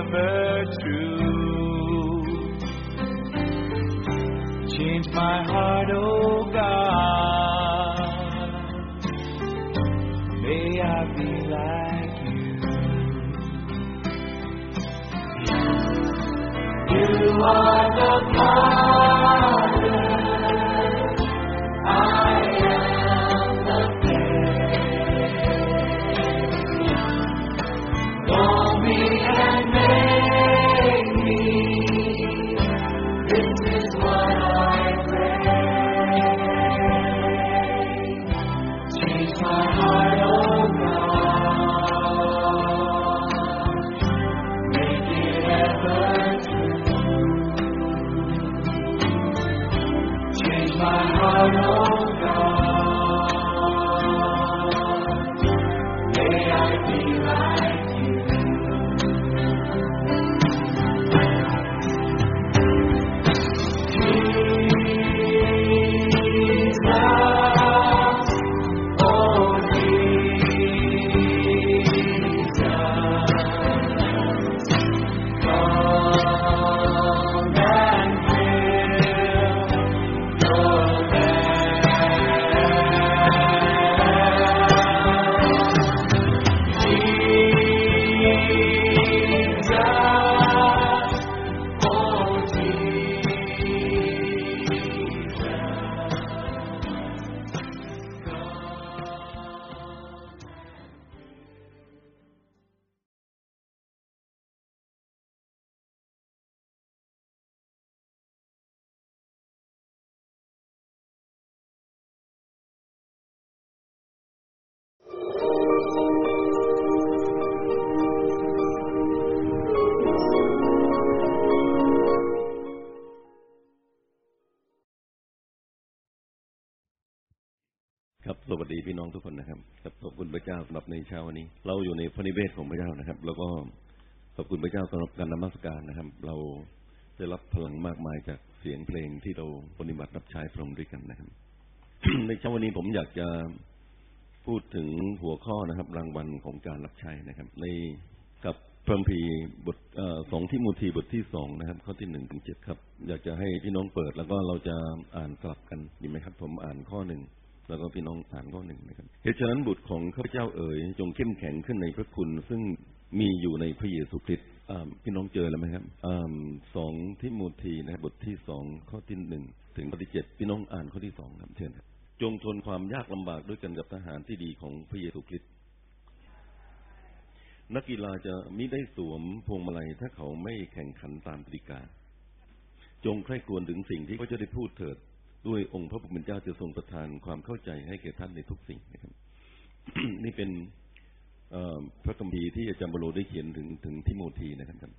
ever true. Change my heart, oh God. May I be like you. You are the ทุกคนนะครับขอบคุณพระเจ้าสำหรับในเช้าวันนี้ เราอยู่ในพระนิเวศของพระเจ้านะครับ แล้วก็ขอบคุณพระเจ้าสำหรับการนมัสการนะครับ เราได้รับพลังมากมายจากเสียงเพลงที่เราปฏิบัติรับใช้พระองค์ด้วยกันนะครับ ในเช้าวันนี้ผมอยากจะพูดถึงหัวข้อนะครับ รางวัลของการรับใช้นะครับ ในกับพระคัมภีบทสองที่มูทีบทที่สองนะครับ ข้อที่หนึ่งถึงเจ็ดครับ อยากจะให้พี่น้องเปิด แล้วก็เราจะอ่านกลับกันดีไหมครับ ผมอ่านข้อหนึ่ง แล้วก็พี่น้องอ่านข้อหนึ่งนะครับเหตุฉะนั้นบุตรของข้าพเจ้าเอ๋ยจงเข้มแข็งขึ้นในพระคุณ ซึ่งมีอยู่ในพระเยซูคริสต์พี่น้องเจอแล้วไหมครับอสองทิโมธีนะครับบทที่สองข้อที่หนึ่งถึงข้อที่เจ็ดพี่น้องอ่านข้อที่สองครับเชิญครับจงทนความยากลำบากด้วยกันกับทหารที่ดีของพระเยซูคริสต์นักกีฬาจะมิได้สวมพวงมาลัยถ้าเขาไม่แข่งขันตามกติกา จงใคร่ครวญถึงสิ่งที่พระเจ้าได้พูดเถิด ด้วยองค์พระผู้เป็นเจ้าจะทรงประทานความเข้าใจให้แก่ท่านในทุกสิ่งนะครับ นี่เป็นพระคัมภีร์ที่อาจารย์บโลได้เขียนถึงถึงทิโมธีนะครับ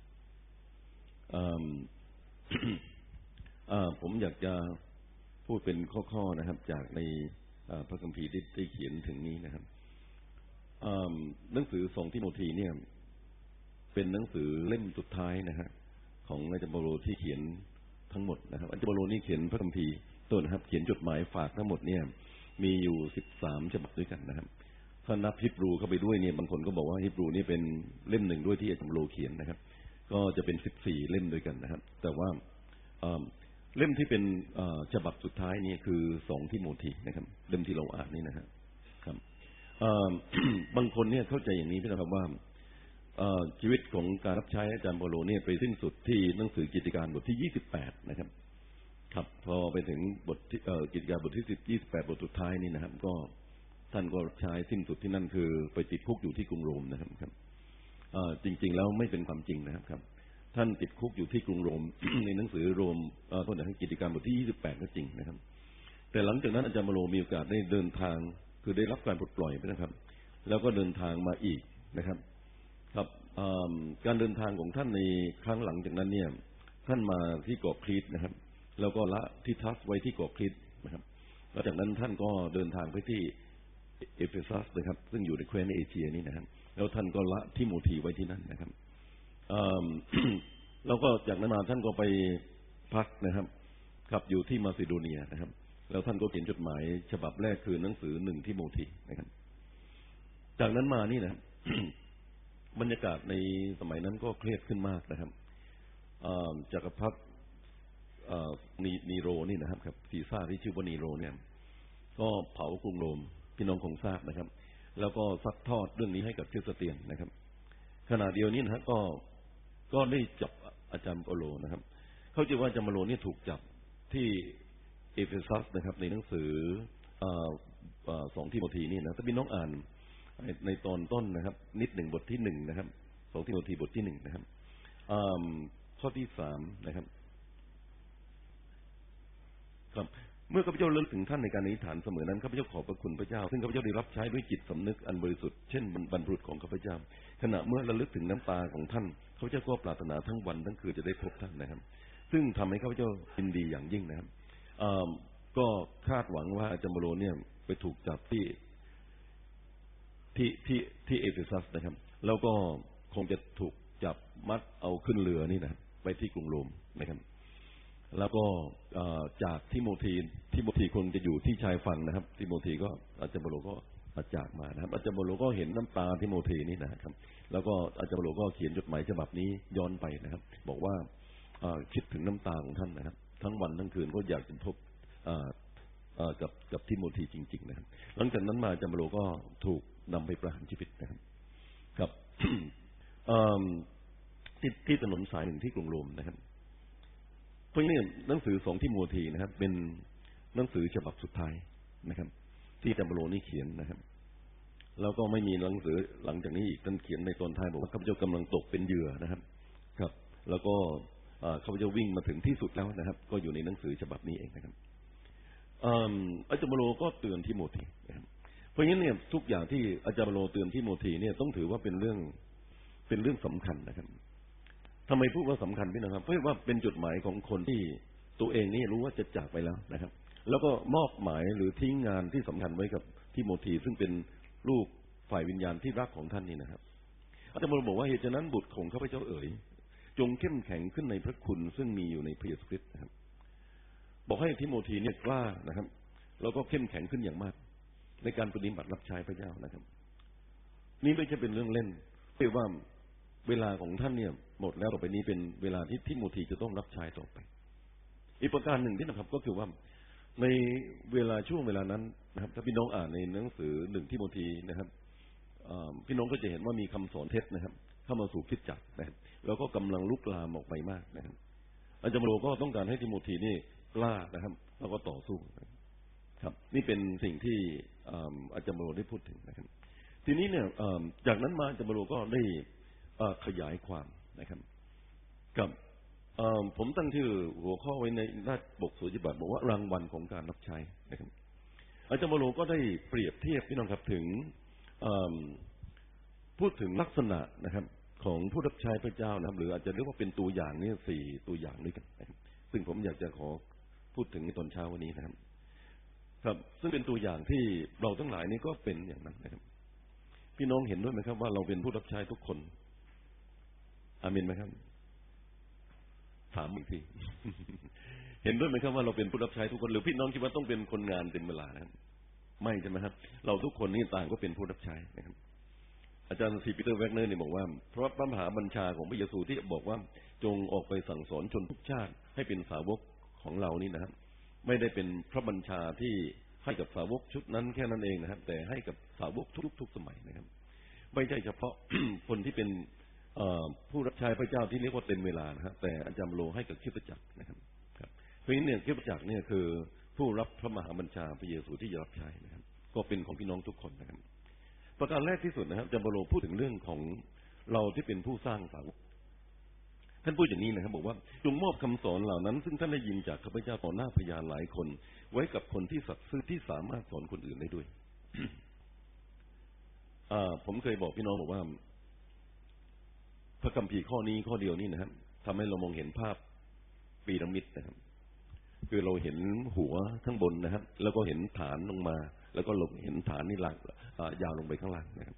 ผมอยากจะพูดเป็นข้อๆนะครับ จากในพระคัมภีร์ที่ได้เขียนถึงนี้นะครับหนังสือสองทิโมธีเนี่ย เป็นหนังสือเล่มสุดท้ายนะฮะของอาจารย์เปาโลที่เขียนทั้งหมดนะครับอาจารย์เปาโลนี่เขียนพระคัมภีร์ ต้นนะครับ เขียนจดหมายฝากทั้งหมดเนี่ย มีอยู่สิบสามฉบับด้วยกันนะครับ ถ้านับฮิบรูเข้าไปด้วยเนี่ยบางคนก็บอกว่าฮิบรูนี่เป็นเล่มหนึ่งด้วยที่อาจารย์โลเขียนนะครับ ก็จะเป็นสิบสี่เล่มด้วยกันนะครับ แต่ว่าเล่มที่เป็นเอ่อฉบับสุดท้ายนี่คือสองทิโมธีนะครับ เล่มที่เราอ่านนี่นะครับครับบางคนเนี่ยเข้าใจอย่างนี้พี่นะครับว่าชีวิตของการรับใช้อาจารย์เปโลเนี่ยไปสิ้นสุดที่หนังสือกิจการบทที่28นะครับ ครับ พอไปถึงบทที่เอ่อกิจการบทที่10 28บแปดบทสุดท้ายนี่นะครับ ก็ท่านก็ใช้สิ้นสุดที่นั่นคือ ไปติดคุกอยู่ที่กรุงโรมนะครับครับเอ่อจริง ๆ แล้วไม่เป็นความจริงนะครับครับ ท่านติดคุกอยู่ที่กรุงโรม ในหนังสือโรมเอ่อต้นทางกิจการบทที่28ก็จริงนะครับ แต่หลังจากนั้นอาจารย์เปาโลมีโอกาสได้เดินทาง คือได้รับการปลดปล่อยไปนะครับ แล้วก็เดินทางมาอีกนะครับ ครับการเดินทางของท่านในครั้งหลังจากนั้นเนี่ย ท่านมาที่เกาะครีตนะครับ แล้วก็ละทิตัสไว้ที่เกาะครีตนะครับแล้วจากนั้นท่านก็เดินทางไปที่เอเฟซัสนะครับ ซึ่งอยู่ในแคว้นเอเชียนี่นะครับ แล้วท่านก็ละทิโมธีไว้ที่นั่นนะครับอ่าแล้วก็จากนั้นมาท่านก็ไปพักนะครับขับอยู่ที่มาซิโดเนียนะครับ แล้วท่านก็เขียนจดหมาย ฉบับแรกคือหนังสือหนึ่งทิโมธีนะครับ จากนั้นมานี่นะครับบรรยากาศในสมัยนั้นก็เครียดขึ้นมากนะครับอ่าจักรพรรดิ นีนีโรนี่นะครับครับซีซ่าที่ชื่อว่านีโรเนี่ย ก็เผากรุงโรมพี่น้องคงทราบนะครับ แล้วก็ซักทอดเรื่องนี้ให้กับคริสเตียนนะครับ ขณะเดียวนี้นะฮะก็ก็ได้จับอาจารย์เปาโลนะครับ เขาจะว่าอาจารย์เปาโลนี่ถูกจับที่เอเฟซัสนะครับ ในหนังสืออสองทิโมธีนี่นะถ้าพี่น้องอ่านในตอนต้นนะครับ นิดหนึ่งบทที่หนึ่งนะครับสองทิโมธีบทที่หนึ่งนะครับข้อที่สามนะครับ ครับ เมื่อข้าพเจ้าระลึกถึงท่านในการอธิษฐานเสมอนั้นข้าพเจ้าขอบพระคุณพระเจ้า ซึ่งข้าพเจ้าได้รับใช้ด้วยจิตสำนึกอันบริสุทธิ์เช่นบรรพุษของข้าพเจ้า ขณะเมื่อระลึกถึงน้ำตาของท่านข้าพเจ้าก็ปรารถนาทั้งวันทั้งคืนจะได้พบท่านนะครับ ซึ่งทำให้ข้าพเจ้ายินดีอย่างยิ่งนะครับก็คาดหวังว่าอาจารย์โมเนี่ยไปถูกจับที่ที่ที่ที่เอเฟซัสนะครับ แล้วก็คงจะถูกจับมัดเอาขึ้นเรือนี่นะไปที่กรุงโรมนะครับ แล้วก็จากทิโมธีทิโมธีคงจะอยู่ที่ชายฝั่งนะครับ ทิโมธีก็อาจารย์เปาโลก็มาจากมานะครับ อาจารย์เปาโลก็เห็นน้ำตาทิโมธีนี่นะครับ แล้วก็อาจารย์เปาโลก็เขียนจดหมายฉบับนี้ย้อนไปนะครับ บอกว่าคิดถึงน้ำตาของท่านนะครับ ทั้งวันทั้งคืนก็อยากจะพบเอ่อเอ่อกับกับทิโมธีจริง ๆ นะครับ หลังจากนั้นมาอาจารย์เปาโลก็ถูกนำไปประหารชีวิตนะครับครับที่ที่ถนนสายหนึ่งที่กรุงโรมนะครับ เพราะนี้หนังสือสองที่โมธีนะครับ เป็นหนังสือฉบับสุดท้ายนะครับ ที่จัมโบโลนี่เขียนนะครับ แล้วก็ไม่มีหนังสือหลังจากนี้อีกท่านเขียนในตอนท้ายบอกว่าข้าพเจ้ากำลังตกเป็นเหยื่อนะครับ ครับ แล้วก็ข้าพเจ้าวิ่งมาถึงที่สุดแล้วนะครับ ก็อยู่ในหนังสือฉบับนี้เองนะครับอาจารย์เปาโลก็เตือนทิโมธีนะครับเพราะงั้นเนี่ยทุกอย่างที่อาจารย์เปาโลเตือนทิโมธีเนี่ยต้องถือว่าเป็นเรื่องเป็นเรื่องสำคัญนะครับ ทำไมพูดว่าสำคัญพี่นะครับเพราะว่าเป็นจุดหมายของคนที่ตัวเองนี่รู้ว่าจะจากไปแล้วนะครับ แล้วก็มอบหมายหรือทิ้งงานที่สำคัญไว้กับทิโมธีซึ่งเป็นลูกฝ่ายวิญญาณที่รักของท่านนี่นะครับอาจารย์บอกว่าเหตุฉะนั้นบุตรของข้าพเจ้าเอ๋ยจงเข้มแข็งขึ้นในพระคุณซึ่งมีอยู่ในพระเยซูคริสต์นะครับ บอกให้ทิโมธีเนี่ยกล้านะครับ แล้วก็เข้มแข็งขึ้นอย่างมาก ในการปฏิบัติรับใช้พระเจ้านะครับ นี่ไม่ใช่เป็นเรื่องเล่นเรียกว่า เวลาของท่านเนี่ย หมดแล้วต่อไปนี้เป็นเวลาที่ทิโมธีจะต้องรับใช้ต่อไป อีกประการหนึ่งที่นะครับก็คือว่าในเวลาช่วงเวลานั้นนะครับ ถ้าพี่น้องอ่านในหนังสือหนึ่งทิโมธีนะครับพี่น้องก็จะเห็นว่ามีคำสอนเท็จนะครับ เข้ามาสู่คิดจักรนะครับแล้วก็กำลังลุกลามออกไปมากนะครับอาจารย์โรก็ต้องการให้ทิโมธีนี่กล้านะครับ แล้วก็ต่อสู้นะครับ นี่เป็นสิ่งที่อาจารย์โรได้พูดถึงนะครับ ทีนี้เนี่ยจากนั้นมาอาจารย์โรก็ได้ ขยายความนะครับ กับผมตั้งชื่อหัวข้อไว้ในหน้าปกสุจิบัติบอกว่ารางวัลของการรับใช้นะครับ อาจารย์มโลก็ได้เปรียบเทียบพี่น้องครับถึงพูดถึงลักษณะนะครับ ของผู้รับใช้พระเจ้านะครับ หรืออาจจะเรียกว่าเป็นตัวอย่างนี่สี่ตัวอย่างด้วยกันซึ่งผมอยากจะขอพูดถึงในตอนเช้าวันนี้นะครับ ครับ ซึ่งเป็นตัวอย่างที่เราทั้งหลายนี่ก็เป็นอย่างนั้นนะครับ พี่น้องเห็นด้วยไหมครับว่าเราเป็นผู้รับใช้ทุกคน อามินไหมครับ ถามอีกที เห็นด้วยไหมครับว่าเราเป็นผู้รับใช้ทุกคนหรือพี่น้องคิดว่าต้องเป็นคนงานเต็มเวลานะครับ ไม่ใช่ไหมครับ เราทุกคนนี่ต่างก็เป็นผู้รับใช้นะครับ อาจารย์ซีปีเตอร์แวกเนอร์เนี่ยบอกว่าเพราะพระมหาบัญชาของพระเยซูที่บอกว่าจงออกไปสั่งสอนชนทุกชาติ ให้เป็นสาวกของเรานี่นะครับ ไม่ได้เป็นพระบัญชาที่ให้กับสาวกชุดนั้นแค่นั้นเองนะครับ แต่ให้กับสาวกทุกทุกสมัยนะครับ ไม่ใช่เฉพาะคนที่เป็นเอ่อ ผู้รับใช้พระเจ้าที่เรียกว่าเต็มเวลานะฮะแต่อาจารย์โลให้กับคริสตจักรนะครับครับเพราะฉะนั้นเนี่ยคริสตจักรเนี่ยคือ ผู้รับพระมหาบัญชาพระเยซูที่จะรับใช้นะครับ ก็เป็นของพี่น้องทุกคนนะครับ ประการแรกที่สุดนะครับอาจารย์โลพูดถึงเรื่องของเราที่เป็นผู้สร้างสาวกท่านพูดอย่างนี้นะครับ บอกว่าจงมอบคำสอนเหล่านั้น ซึ่งท่านได้ยินจากข้าพเจ้าต่อหน้าพยานหลายคน ไว้กับคนที่สัตย์ซื่อที่สามารถสอนคนอื่นได้ด้วยผมเคยบอกพี่น้องบอกว่า พระคัมภีร์ข้อนี้ข้อเดียวนี่นะครับทำให้เรามองเห็นภาพปีระมิดนะครับ คือเราเห็นหัวข้างบนนะครับ แล้วก็เห็นฐานลงมา แล้วก็ลงเห็นฐานนี่หลังยาวลงไปข้างล่างนะครับ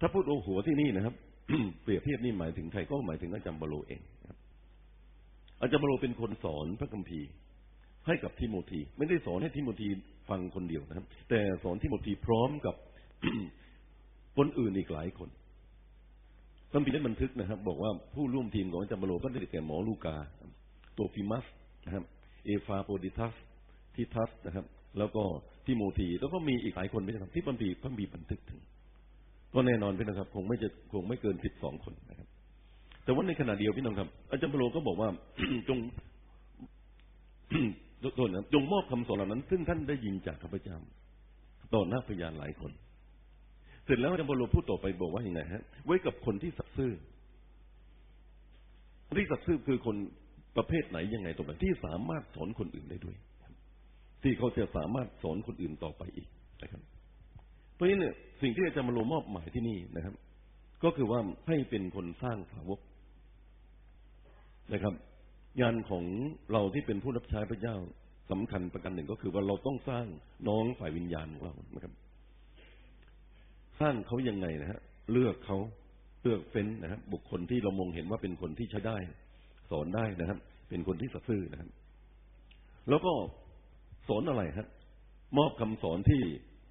ถ้าพูดโอหัวที่นี่นะครับเปรียบเทียบนี่หมายถึงใครก็หมายถึงอาจารย์บาโลเองนะครับอาจารย์บาโลเป็นคนสอนพระคัมภีร์ให้กับทิโมธีไม่ได้สอนให้ทิโมธีฟังคนเดียวนะครับ แต่สอนทิโมธีพร้อมกับคนอื่นอีกหลายคน พระบิได้บันทึกนะครับ บอกว่าผู้ร่วมทีมของอาจารย์บโลก็ได้แก่หมอลูกาโตฟิมัสนะครับ เอฟาโปดิทัสทิทัสนะครับ แล้วก็ทิโมธีแล้วก็มีอีกหลายคนด้วยนะครับที่พระบิดพระบิดบันทึกถึง ก็แน่นอนพี่นะครับ คงไม่จะคงไม่เกินสิบสองคนนะครับ แต่ว่าในขณะเดียวพี่น้องครับ อาจารย์บโลก็บอกว่าจงโทษนะจงมอบคำสอนเหล่านั้น ซึ่งท่านได้ยินจากข้าพเจ้าต่อหน้าพยานหลายคน เสร็จแล้วอาจารย์บโลพูดต่อไปบอกว่าอย่างไงฮะ ไว้กับคนที่สัตย์ซื่อที่สัตย์ซื่อคือคนประเภทไหนยังไงตรงนั้นที่สามารถสอนคนอื่นได้ด้วยที่เขาจะสามารถสอนคนอื่นต่อไปอีกนะครับ เพราะฉะนั้นเนี่ยสิ่งที่อาจารย์บโลมอบหมายที่นี่นะครับ ก็คือว่าให้เป็นคนสร้างสาวกนะครับงานของเราที่เป็นผู้รับใช้พระเจ้าสำคัญประการหนึ่งก็คือว่าเราต้องสร้างน้องฝ่ายวิญญาณของเรานะครับ สร้างเขายังไงนะฮะเลือกเขาเลือกเฟ้นนะครับบุคคลที่เรามองเห็นว่าเป็นคนที่ใช้ได้ สอนได้นะครับ เป็นคนที่สัตย์ซื่อนะครับแล้วก็สอนอะไรครับมอบคำสอนที่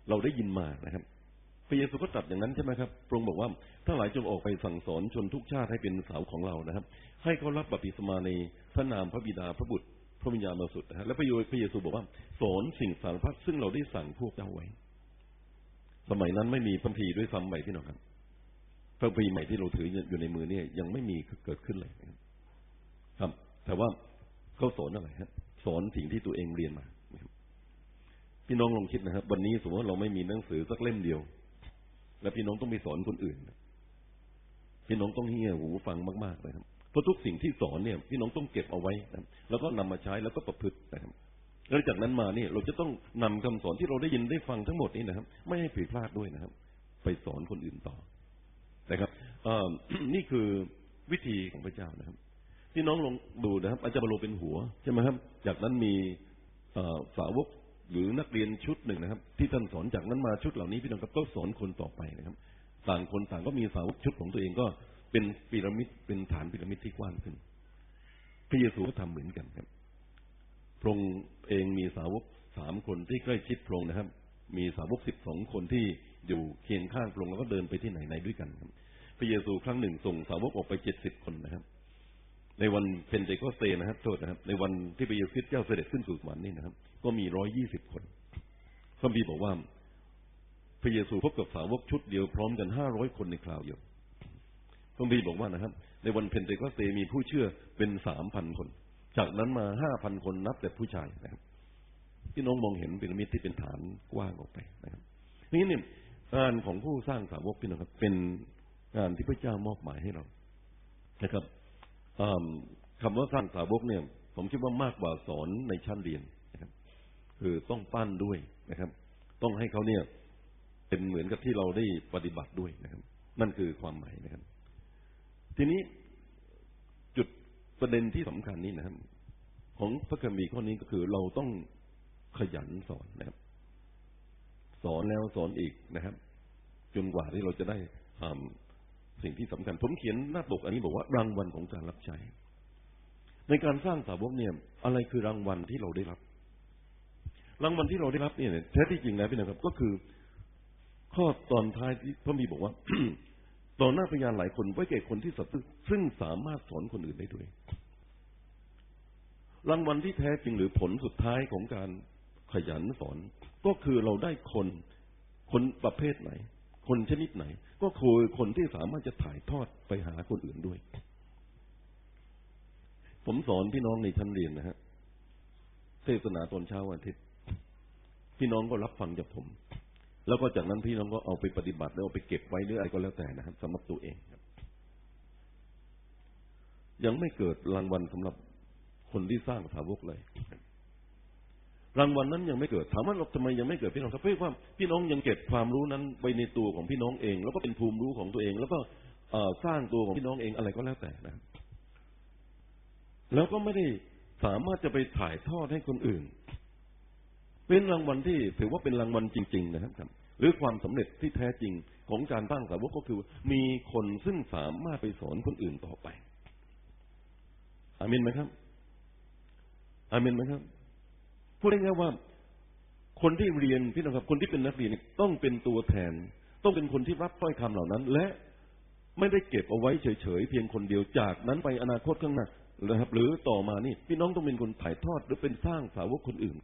เราได้ยินมานะครับพระเยซูก็ตรัสอย่างนั้นใช่ไหมครับพระองค์บอกว่าถ้าหลายจงออกไปสั่งสอนชนทุกชาติให้เป็นสาวของเรานะครับ ให้เขารับบัพติศมาในพระนามพระบิดาพระบุตรพระวิญญาณบริสุทธิ์นะฮะและพระเยซูบอกว่าสอนสิ่งสารพัดซึ่งเราได้สั่งพวกเจ้าไว้ สมัยนั้นไม่มีพระพีด้วยซ้ำไปพี่น้องครับพระพีใหม่ที่เราถืออยู่ในมือเนี่ย ยังไม่มีเกิดขึ้นเลยครับ แต่ว่าเขาสอนอะไรฮะสอนสิ่งที่ตัวเองเรียนมาพี่น้องลองคิดนะครับ วันนี้สมมติว่าเราไม่มีหนังสือสักเล่มเดียว แล้วพี่น้องต้องไปสอนคนอื่นพี่น้องต้องเฮียหูฟังมากๆเลยครับเพราะทุกสิ่งที่สอนเนี่ย พี่น้องต้องเก็บเอาไว้นะแล้วก็นำมาใช้แล้วก็ประพฤตินะครับ แล้วจากนั้นมาเนี่ยเราจะต้องนำคำสอนที่เราได้ยินได้ฟังทั้งหมดนี้นะครับ ไม่ให้ผิดพลาดด้วยนะครับ ไปสอนคนอื่นต่อนะครับนี่คือวิธีของพระเจ้านะครับพี่น้องลองดูนะครับ อาจารย์บรโลเป็นหัวใช่ไหมครับ จากนั้นมีสาวกหรือนักเรียนชุดหนึ่งนะครับ ที่ท่านสอนจากนั้นมาชุดเหล่านี้พี่น้องครับก็สอนคนต่อไปนะครับ ต่างคนต่างก็มีสาวกชุดของตัวเองก็เป็นพีระมิดเป็นฐานพีระมิดที่กว้างขึ้นพระเยซูก็ทำเหมือนกันครับ พระองค์เองมีสาวกสามคนที่ใกล้ชิดพระองค์นะครับ มีสาวกสิบสองคนที่อยู่เคียงข้างพระองค์แล้วก็เดินไปที่ไหนไหนด้วยกันครับ พระเยซูครั้งหนึ่งส่งสาวกออกไปเจ็ดสิบคนนะครับ ในวันเพนเทคอสเตนะครับโทษนะครับ ในวันที่พระเยซูคริสต์เจ้าเสด็จขึ้นสู่สวรรค์นี่นะครับ ก็มีร้อยยี่สิบคนพระคัมภีร์บอกว่า พระเยซูพบกับสาวกชุดเดียวพร้อมกันห้าร้อยคนในคราวเดียวพระคัมภีร์บอกว่านะครับ ในวันเพนเทคอสเตมีผู้เชื่อเป็นสามพันคน จากนั้นมาห้าพันคนนับแต่ผู้ชายนะครับพี่น้องมองเห็นพีระมิดที่เป็นฐานกว้างออกไปนะครับนี่เนี่ยงานของผู้สร้างสาวกพี่น้องครับ เป็นงานที่พระเจ้ามอบหมายให้เรานะครับคำว่าสร้างสาวกเนี่ย ผมคิดว่ามากกว่าสอนในชั้นเรียนนะครับ คือต้องปั้นด้วยนะครับ ต้องให้เขาเนี่ย เป็นเหมือนกับที่เราได้ปฏิบัติด้วยนะครับ นั่นคือความหมายนะครับ ทีนี้ ประเด็นที่สำคัญนี้นะครับ ของพระคัมภีร์ข้อนี้ก็คือเราต้องขยันสอนนะครับ สอนแล้วสอนอีกนะครับ จนกว่าที่เราจะได้สิ่งที่สำคัญ ผมเขียนหน้าปกอันนี้บอกว่ารางวัลของการรับใช้ ในการสร้างสาวกเนี่ย อะไรคือรางวัลที่เราได้รับ รางวัลที่เราได้รับเนี่ยแท้ที่จริงแล้วพี่นะครับ ก็คือข้อตอนท้ายที่พระมีบอกว่า ต่อหน้าพยานหลายคนไว้แก่คนที่สัตย์ซึ่งสามารถสอนคนอื่นได้ด้วย รางวัลที่แท้จริงหรือผลสุดท้ายของการขยันสอน ก็คือเราได้คน คนประเภทไหน คนชนิดไหน ก็คือคนที่สามารถจะถ่ายทอดไปหาคนอื่นด้วย ผมสอนพี่น้องในชั้นเรียนนะฮะเทศนาตอนเช้าวันอาทิตย์ พี่น้องก็รับฟังจากผม แล้วก็จากนั้นพี่น้องก็เอาไปปฏิบัติแล้วเอาไปเก็บไว้หรืออะไรก็แล้วแต่นะครับสำหรับตัวเองครับ ยังไม่เกิดรางวัลสำหรับคนที่สร้างสาวกเลย รางวัลนั้นยังไม่เกิดถามว่าเราทำไมยังไม่เกิดพี่น้องครับเพราะว่าพี่น้องยังเก็บความรู้นั้นไวในตัวของพี่น้องเอง แล้วก็เป็นภูมิรู้ของตัวเอง แล้วก็สร้างตัวของพี่น้องเองอะไรก็แล้วแต่นะ แล้วก็ไม่ได้สามารถจะไปถ่ายทอดให้คนอื่น เป็นรางวัลที่ถือว่าเป็นรางวัลจริง ๆ นะครับ หรือความสำเร็จที่แท้จริงของการตั้งสาวกก็คือ มีคนซึ่งสามารถไปสอนคนอื่นต่อไป อามินไหมครับ อามินไหมครับ พูดง่ายๆว่า คนที่เรียนพี่น้องครับ คนที่เป็นนักเรียนต้องเป็นตัวแทน ต้องเป็นคนที่รับถ้อยคำเหล่านั้น และไม่ได้เก็บเอาไว้เฉยๆเพียงคนเดียวจากนั้นไปอนาคตข้างหน้านะครับ หรือต่อมานี่ พี่น้องต้องเป็นคนถ่ายทอดหรือเป็นสร้างสาวกคนอื่น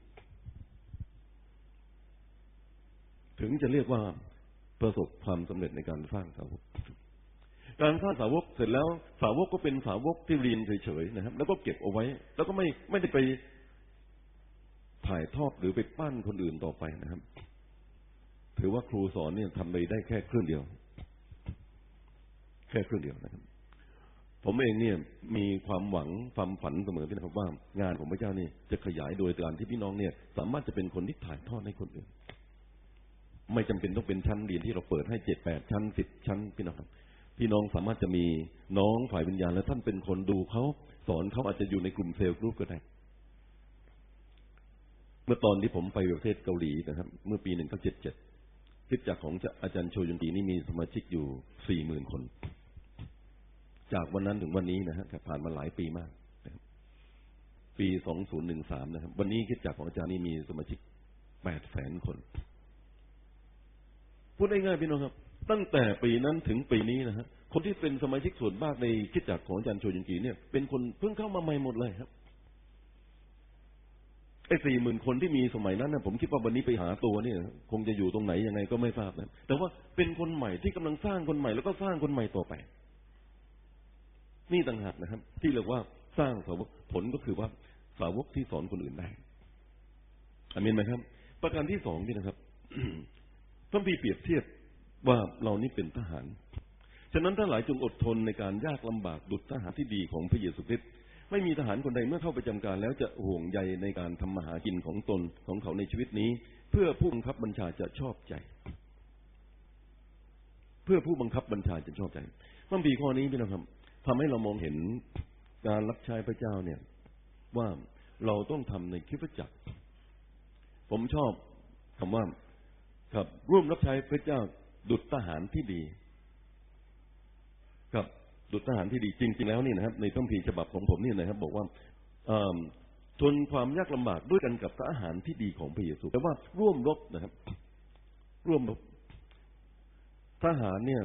ถึงจะเรียกว่าประสบความสำเร็จในการสร้างสาวก การสร้างสาวกเสร็จแล้วสาวกก็เป็นสาวกที่เรียนเฉยๆนะครับ แล้วก็เก็บเอาไว้ แล้วก็ไม่ไม่ได้ไปถ่ายทอดหรือไปปั้นคนอื่นต่อไปนะครับ ถือว่าครูสอนเนี่ยทำไปได้แค่ครึ่งเดียว แค่ครึ่งเดียวนะครับ ผมเองเนี่ยมีความหวังความฝันเสมอพี่นะครับว่างานของพระเจ้านี่จะขยายโดยการที่พี่น้องเนี่ย สามารถจะเป็นคนที่ถ่ายทอดให้คนอื่น ไม่จำเป็นต้องเป็นชั้นเรียนที่เราเปิดให้เจ็ดแปดชั้นสิบชั้นพี่น้องครับ พี่น้องสามารถจะมีน้องฝ่ายวิญญาณ และท่านเป็นคนดูเขาสอนเขาอาจจะอยู่ในกลุ่มเซลล์กรุ๊ปก็ได้ เมื่อตอนที่ผมไปประเทศเกาหลีนะครับ เมื่อปีหนึ่งเก้าเจ็ดเจ็ดคริสตจักของอาจารย์โชยุนตีนี่มีสมาชิกอยู่สี่หมื่นคน จากวันนั้นถึงวันนี้นะฮะผ่านมาหลายปีมากปีสองศูนย์หนึ่งสามนะครับ วันนี้คริสตจักของอาจารย์นี่มีสมาชิกแปดแสนคน พูดง่ายๆพี่น้องครับ ตั้งแต่ปีนั้นถึงปีนี้นะฮะคนที่เป็นสมาชิกส่วนมากในคริสตจักของอาจารย์โชยุนกีเนี่ยเป็นคนเพิ่งเข้ามาใหม่หมดเลยครับไอ้สี่หมื่นคนที่มีสมัยนั้นนะผมคิดว่าวันนี้ไปหาตัวเนี่ย คงจะอยู่ตรงไหนยังไงก็ไม่ทราบนะแต่ว่าเป็นคนใหม่ที่กำลังสร้างคนใหม่แล้วก็สร้างคนใหม่ต่อไป นี่ต่างหากนะครับ ที่เรียกว่าสร้างสาวกผลก็คือว่าสาวกที่สอนคนอื่นได้อามินไหมครับ ประการที่สองนี่นะครับ พระพีร์เปรียบเทียบว่าเรานี่เป็นทหาร ฉะนั้นทั้งหลายจงอดทนในการยากลำบากดุจทหารที่ดีของพระเยซูคริสต์ไม่มีทหารคนใดเมื่อเข้าประจำการแล้วจะห่วงใยในการทำมาหากินของตนของเขาในชีวิตนี้ เพื่อผู้บังคับบัญชาจะชอบใจ เพื่อผู้บังคับบัญชาจะชอบใจพระพีร์ข้อนี้พี่น้องครับทำให้เรามองเห็นการรับใช้พระเจ้าเนี่ย ว่าเราต้องทำในคริสตจักรผมชอบคำว่า ครับ ร่วมรับใช้พระเจ้าดุจทหารที่ดี ครับดุจทหารที่ดีจริง ๆ แล้วนี่นะครับ ในต้องพีฉบับของผมนี่นะครับ บอกว่าทนความยากลำบากด้วยกันกับทหารที่ดีของพระเยซูแปลว่าร่วมรบนะครับ ร่วมรบทหารเนี่ย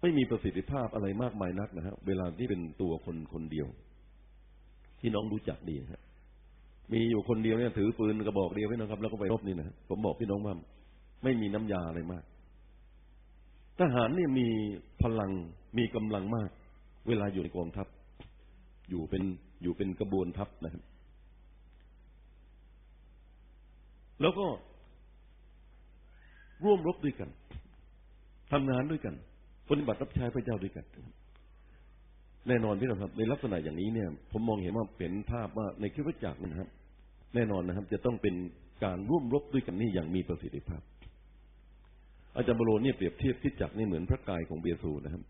ไม่มีประสิทธิภาพอะไรมากมายนักนะฮะเวลาที่เป็นตัวคนคนเดียว ที่น้องรู้จักดีครับมีอยู่คนเดียวเนี่ยถือปืนกระบอกเดียวไว้นะครับ แล้วก็ไปรบนี่นะผมบอกพี่น้องว่า ไม่มีน้ำยาอะไรมาก ทหารเนี่ยมีพลังมีกำลังมาก เวลาอยู่ในกองทัพ อยู่เป็นอยู่เป็นกระบวนทัพนะครับ แล้วก็ร่วมรบด้วยกันทำงานด้วยกันปฏิบัติรับใช้พระเจ้าด้วยกันแน่นอนพี่น้องครับ ในลักษณะอย่างนี้เนี่ย ผมมองเห็นว่าเป็นภาพว่าในคริสตจักรนะครับ แน่นอนนะครับ จะต้องเป็นการร่วมรบด้วยกันนี่อย่างมีประสิทธิภาพ อาจารย์บโรเนี่ยเปรียบเทียบคริสตจักนี่เหมือนพระกายของเบียซูนะครับ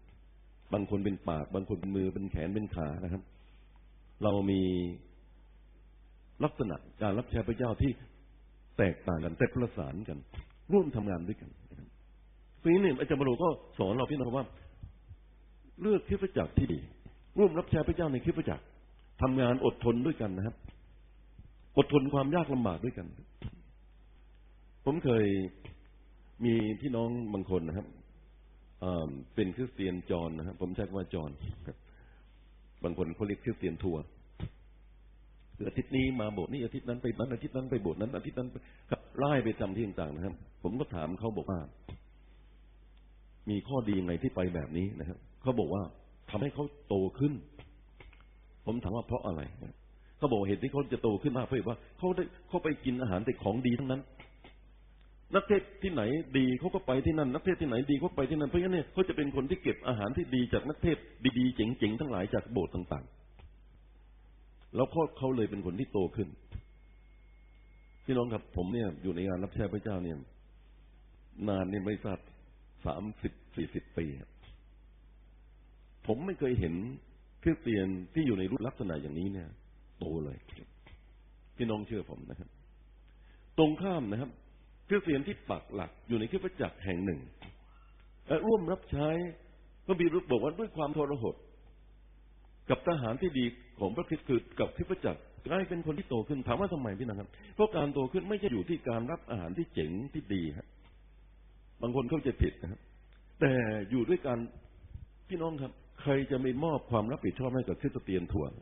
บางคนเป็นปาก บางคนเป็นมือเป็นแขนเป็นขานะครับ เรามีลักษณะการรับใช้พระเจ้าที่แตกต่างกันแต่ประสานกัน ร่วมทำงานด้วยกันนะครับทีนี้เนี่อาจารย์บโรก็สอนเราพี่น้องว่า เลือกคริสตจักที่ดี ร่วมรับใช้พระเจ้าในคริสตจักรทำงานอดทนด้วยกันนะครับ อดทนความยากลำบากด้วยกัน ผมเคยมีพี่น้องบางคนนะครับเป็นคริสเตียนจอนนะครับผมใช้คำว่าจอนบางคนเขาเรียกคริสเตียนทัวร์คืออาทิตย์นี้มาโบสถ์นี้อาทิตย์นั้นไปนั้นอาทิตย์นั้นไปโบสถ์นั้นอาทิตย์นั้นครับไล่ไปจำที่ต่างๆนะครับ ผมก็ถามเขาบอกว่า มีข้อดีไงที่ไปแบบนี้นะครับเขาบอกว่าทำให้เขาโตขึ้น ผมถามว่าเพราะอะไร เขาบอกเหตุที่เขาจะโตขึ้นมากเพราะว่าเขาได้เขาไปกินอาหารแต่ของดีทั้งนั้น นักเทศที่ไหนดีเขาก็ไปที่นั่น นักเทศที่ไหนดีเขาไปที่นั่นเพราะงั้นเนี่ยเขาจะเป็นคนที่เก็บอาหารที่ดีจากนักเทศดีๆเจ๋งๆทั้งหลายจากโบสถ์ต่างๆ แล้วเขาเขาเลยเป็นคนที่โตขึ้นพี่น้องครับผมเนี่ยอยู่ในงานรับใช้พระเจ้าเนี่ย นานเนี่ยไม่ทราบสามสิบสี่สิบปีผมไม่เคยเห็นคริสเตียนที่อยู่ในรูปลักษณะอย่างนี้เนี่ย โตเลยพี่น้องเชื่อผมนะครับ ตรงข้ามนะครับคริสเตียนที่ปักหลักอยู่ในคริสตจักรแห่งหนึ่งร่วมรับใช้พระบิดาบอกว่าด้วยความทรหดกับทหารที่ดีของพระคริสต์คือกับคริสตจักรกลายเป็นคนที่โตขึ้นถามว่าทำไมพี่นะครับ เพราะการโตขึ้นไม่ใช่อยู่ที่การรับอาหารที่เจ๋งที่ดีครับบางคนเข้าใจผิดนะครับ แต่อยู่ด้วยการพี่น้องครับ ใครจะไม่มอบความรับผิดชอบให้กับคริสเตียนทวร์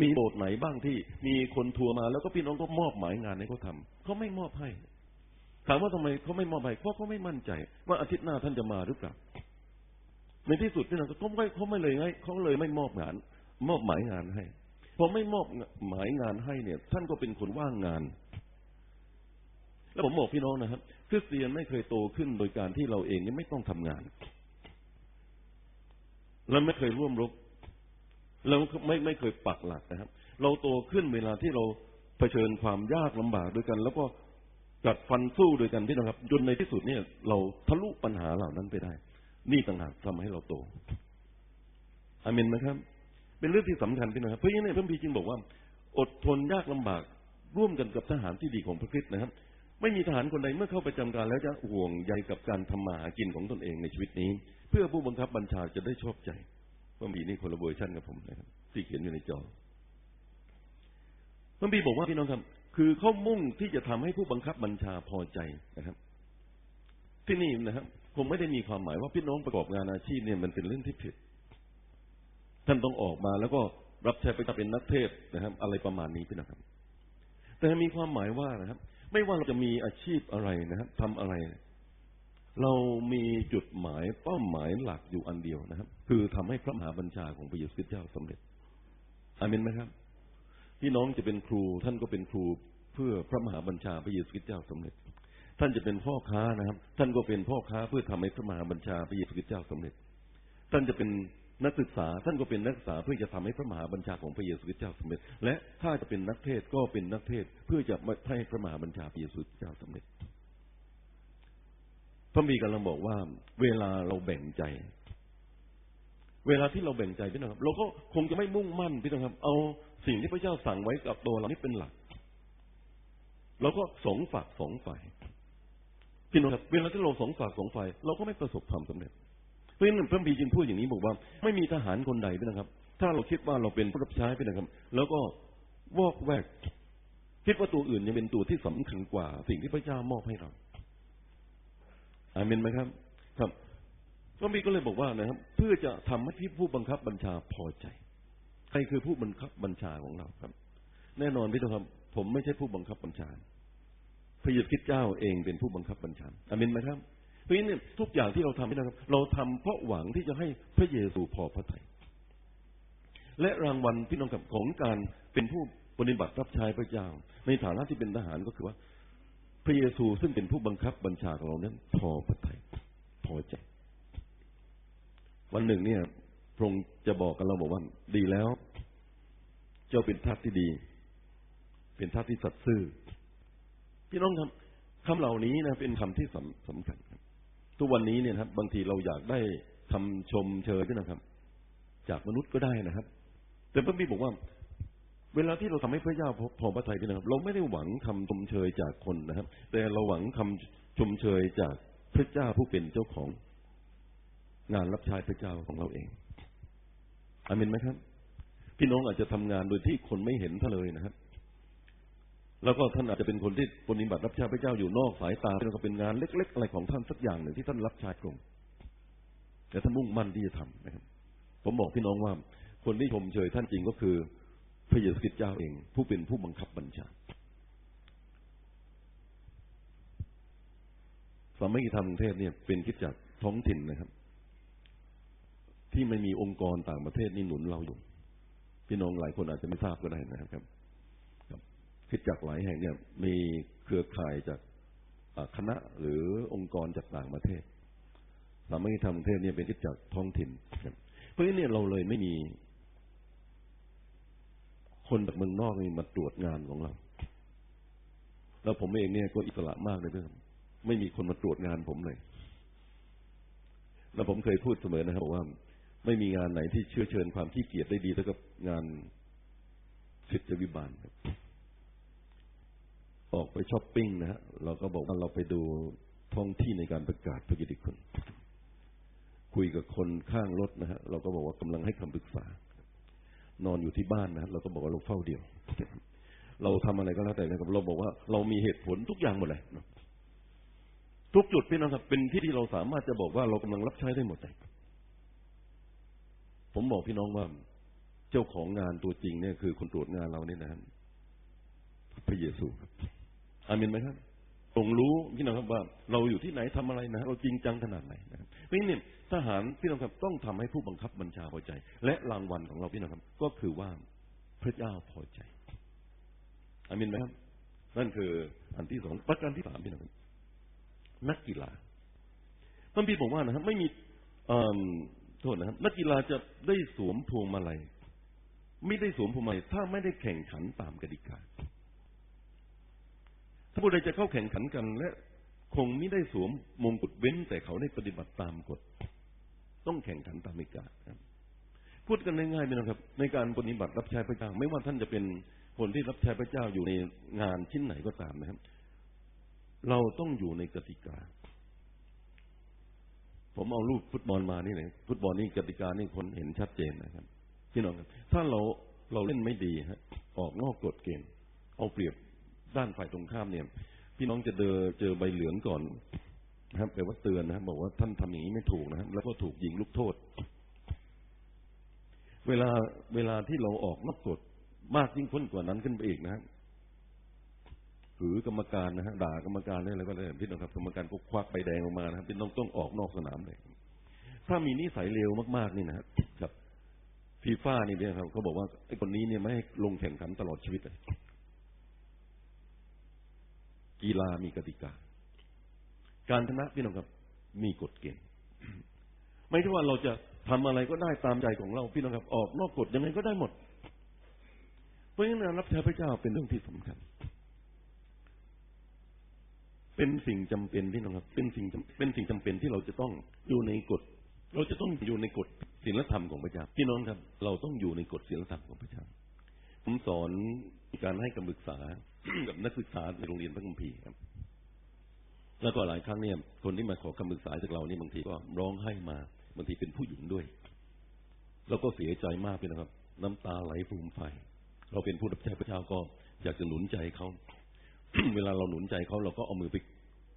มีโบสถ์ไหนบ้างที่ มีคนทัวร์มาแล้วก็พี่น้องก็มอบหมายงานให้เขาทำเขาไม่มอบให้ ถามว่าทำไมเขาไม่มอบให้เพราะเขาไม่มั่นใจ ว่าอาทิตย์หน้าท่านจะมาหรือเปล่าในที่สุดพี่น้องเขาไม่เขาไม่เลยไงเขาเลยไม่มอบงาน มอบหมายงานให้พอไม่มอบหมายงานให้เนี่ย ท่านก็เป็นคนว่างงาน แล้วผมบอกพี่น้องนะครับคริสเตียนไม่เคยโตขึ้นโดยการที่เราเองนี่ไม่ต้องทำงานเราไม่เคยร่วมรบ เราไม่ไม่เคยปักหลักนะครับ เราโตขึ้นเวลาที่เราเผชิญความยากลำบากด้วยกัน แล้วก็กัดฟันสู้ด้วยกันพี่นะครับจนในที่สุดเนี่ย เราทะลุปัญหาเหล่านั้นไปได้ นี่ต่างหากทำให้เราโตอามินไหมครับ เป็นเรื่องที่สำคัญพี่นะครับเพราะฉะนั้นพระพีจึงบอกว่า อดทนยากลำบากร่วมกันกับทหารที่ดีของพระคริสต์นะครับ ไม่มีทหารคนใดเมื่อเข้าประจำการแล้วจะห่วงใยกับการทำมาหากินของตนเองในชีวิตนี้ เพื่อผู้บังคับบัญชาจะได้ชอบใจ พระบีนี่คนละเวอร์ชันกับผมนะครับที่เขียนอยู่ในจอพระบีบอกว่าพี่น้องครับ คือเขามุ่งที่จะทำให้ผู้บังคับบัญชาพอใจนะครับ ที่นี่นะครับคงไม่ได้มีความหมายว่าพี่น้องประกอบงานอาชีพเนี่ยมันเป็นเรื่องที่ผิด ท่านต้องออกมาแล้วก็รับใช้ไปเป็นนักเทศนะครับ อะไรประมาณนี้พี่นะครับ แต่มีความหมายว่านะครับ ไม่ว่าเราจะมีอาชีพอะไรนะครับทำอะไร เรามีจุดหมายเป้าหมายหลักอยู่อันเดียวนะครับ คือทำให้พระมหาบัญชาของพระเยซูคริสต์เจ้าสำเร็จอามินไหมครับ พี่น้องจะเป็นครูท่านก็เป็นครูเพื่อพระมหาบัญชาพระเยซูคริสต์เจ้าสำเร็จ ท่านจะเป็นพ่อค้านะครับ ท่านก็เป็นพ่อค้าเพื่อทำให้พระมหาบัญชาพระเยซูคริสต์เจ้าสำเร็จ ท่านจะเป็นนักศึกษา ท่านก็เป็นนักศึกษาเพื่อจะทำให้พระมหาบัญชาของพระเยซูคริสต์เจ้าสำเร็จ และถ้าจะเป็นนักเทศก็เป็นนักเทศเพื่อจะให้พระมหาบัญชาพระเยซูคริสต์เจ้าสำเร็จ พระมีกำลังบอกว่า เวลาเราแบ่งใจ เวลาที่เราแบ่งใจพี่น้องครับ เราก็คงจะไม่มุ่งมั่นพี่น้องครับ เอาสิ่งที่พระเจ้าสั่งไว้กับตัวเรานี่เป็นหลัก เราก็สองฝากสองฝ่ายพี่น้องครับเวลาที่เราสองฝากสองฝ่ายเราก็ไม่ประสบความสำเร็จ เพราะฉะนั้นพระบีจึงพูดอย่างนี้บอกว่า ไม่มีทหารคนใดพี่นะครับ ถ้าเราคิดว่าเราเป็นผู้รับใช้พี่นะครับ แล้วก็วอกแวก คิดว่าตัวอื่นยังเป็นตัวที่สำคัญกว่า สิ่งที่พระเจ้ามอบให้เรา อาเมนไหมครับ ครับพระบีก็เลยบอกว่านะครับ เพื่อจะทำให้ที่ผู้บังคับบัญชาพอใจ ใครคือผู้บังคับบัญชาของเราครับ แน่นอนพี่น้องครับ ผมไม่ใช่ผู้บังคับบัญชาพระเยซูคริสต์เจ้าเองเป็นผู้บังคับบัญชาอาเมนไหมครับเพราะฉะนั้นทุกอย่างที่เราทำนี่นะครับ เราทำเพราะหวังที่จะให้พระเยซูพอพระทยัยและรางวัลพี่น้องกับของการเป็นผู้ปฏิบัติรับใช้พระเจ้า ในฐานะที่เป็นทหารก็คือว่า พระเยซูซึ่งเป็นผู้บังคับบัญชาของเรานั้นพอพระทยัยพอใจ วันหนึ่งเนี่ยพระองค์จะบอกกับเราบอกว่า ดีแล้ว เจ้าเป็นทัพที่ดี เป็นทัพที่สัตย์ซื่อพี่น้องครับคำเหล่านี้นะเป็นคำที่สำสำคัญครับทุกวันนี้เนี่ยครับ บางทีเราอยากได้คำชมเชยด้วยนะครับ จากมนุษย์ก็ได้นะครับ แต่พระบิดบอกว่า เวลาที่เราทำให้พระเจ้าพอพระทัยนะครับ เราไม่ได้หวังคำชมเชยจากคนนะครับ แต่เราหวังคำชมเชยจากพระเจ้าผู้เป็นเจ้าของ งานรับใช้พระเจ้าของเราเองอามินไหมครับ พี่น้องอาจจะทำงานโดยที่คนไม่เห็นท่าเลยนะครับ แล้วก็ท่านอาจจะเป็นคนที่ปฏิบัติรับใช้พระเจ้าอยู่นอกสายตาแล้วก็เป็นงานเล็ก ๆ อะไรของท่านสักอย่างหนึ่งที่ท่านรับใช้พระองแต่ท่านมุ่งมั่นที่จะทำนะครับ ผมบอกพี่น้องว่าคนที่ชมเชยท่านจริงก็คือ พระเยซูคริสต์เจ้าเอง ผู้เป็นผู้บังคับบัญชาสามัคคีธรรมเทศเนี่ยเป็นคิดจากท้องถิ่นนะครับ ที่ไม่มีองค์กรต่างประเทศนี่หนุนเราอยู่พี่น้องหลายคนอาจจะไม่ทราบก็ได้นะครับคิดจากหลายแห่งเนี่ย มีเครือข่ายจากคณะหรือองค์กรจากต่างประเทศสามัคคีธรรมเทศเนี่ยเป็นคิดจากท้องถิ่นเพราะฉะนั้นเนี่ยเราเลยไม่มี คนจากเมืองนอกนี่มาตรวจงานของเรา แล้วผมเองเนี่ยก็อิสระมากเลยเพื่อนไม่มีคนมาตรวจงานผมเลย แล้วผมเคยพูดเสมอนะครับว่าไม่มีงานไหนที่เชื้อเชิญความขี้เกียจได้ดีเท่ากับงานศิษยวิบาลครับออกไปช้อปปิ้งนะฮะเราก็บอกว่าเราไปดูท้องที่ในการประกาศพระกิติคุณ คุยกับคนข้างรถนะฮะเราก็บอกว่ากำลังให้คำปรึกษา นอนอยู่ที่บ้านนะเราก็บอกว่าเราเฝ้าเดียว เราทำอะไรก็แล้วแต่นะครับเราบอกว่าเรามีเหตุผลทุกอย่างหมดเลยทุกจุดพี่น้องครับเป็นที่ที่เราสามารถจะบอกว่าเรากำลังรับใช้ได้หมดเลยผมบอกพี่น้องว่าเจ้าของงานตัวจริงเนี่ยคือคนตรวจงานเราเนี่ยนะครับพระเยซูครับอามินไหมครับทรงรู้พี่น้องครับว่า เราอยู่ที่ไหนทำอะไรนะเราจริงจังขนาดไหนนะครับเพราะฉะนั้น ทหารพี่น้องครับต้องทำให้ผู้บังคับบัญชาพอใจ และรางวัลของเราพี่น้องครับ ก็คือว่าพระเจ้าพอใจอามินไหมครับ นั่นคืออันที่สองประการที่สามพี่น้องครับนักกีฬาพระบีบอกว่านะครับ ไม่มีโทษนะครับ นักกีฬาจะได้สวมพวงมาลัยไม่ได้สวมพวงมาลัยถ้าไม่ได้แข่งขันตามกติกาถ้าผู้ใดจะเข้าแข่งขันกันและคงไม่ได้สวมมงกุฎเว้นแต่เขาได้ปฏิบัติตามกฎ ต้องแข่งขันตามกติกาครับพูดกันง่ายๆนะครับ ในการปฏิบัติรับใช้พระเจ้า ไม่ว่าท่านจะเป็นคนที่รับใช้พระเจ้าอยู่ในงานชิ้นไหนก็ตามนะครับ เราต้องอยู่ในกติกา ผมเอารูปฟุตบอลมานี่เลยฟุตบอลนี่กติกานี่คนเห็นชัดเจนนะครับพี่น้องครับถ้าเราเราเล่นไม่ดีฮะออกนอกกฎเกณฑ์ เอาเปรียบด้านฝ่ายตรงข้ามเนี่ย พี่น้องจะเจอเจอใบเหลืองก่อน นะครับแปลว่าเตือนนะครับบอกว่าท่านทำอย่างนี้ไม่ถูกนะครับแล้วก็ถูกยิงลูกโทษ เวลาเวลาที่เราออกนอกกฎมากยิ่งพ้นกว่านั้นขึ้นไปอีกนะครับหรือกรรมการนะฮะด่ากรรมการอะไรก็ได้พี่น้องครับกรรมการก็ควักใบแดงออกมานะครับพี่น้องต้องออกนอกสนามเลยถ้ามีนิสัยเลวมากๆนี่นะครับฟีฟ่านี่เนี่ยครับเขาบอกว่าไอ้คนนี้เนี่ยไม่ให้ลงแข่งขันตลอดชีวิตเลยกีฬามีกติกา การชนะพี่น้องครับ มีกฎเกณฑ์ไม่ใช่ว่าเราจะทำอะไรก็ได้ตามใจของเราพี่น้องครับ ออกนอกกฎยังไงก็ได้หมด เพราะฉะนั้นรับใช้พระเจ้าเป็นเรื่องที่สำคัญ เป็นสิ่งจำเป็นที่น้องครับ เป็นสิ่งเป็นสิ่งจำเป็นที่เราจะต้องอยู่ในกฎ เราจะต้องอยู่ในกฎศีลธรรมของพระเจ้าพี่น้องครับ เราต้องอยู่ในกฎศีลธรรมของพระเจ้าผมสอนการให้คำปรึกษากับนักศึกษาในโรงเรียนพระคัมภีร์ครับ แล้วก็หลายครั้งเนี่ย คนที่มาขอคำปรึกษาจากเรานี่บางทีก็ร้องไห้มา บางทีเป็นผู้หญิงด้วย แล้วก็เสียใจมากเลยนะครับ น้ำตาไหลฟูมไฟ เราเป็นผู้รับใช้พระเจ้าก็อยากจะหนุนใจเขา เวลาเราหนุนใจเขาเราก็เอามือไป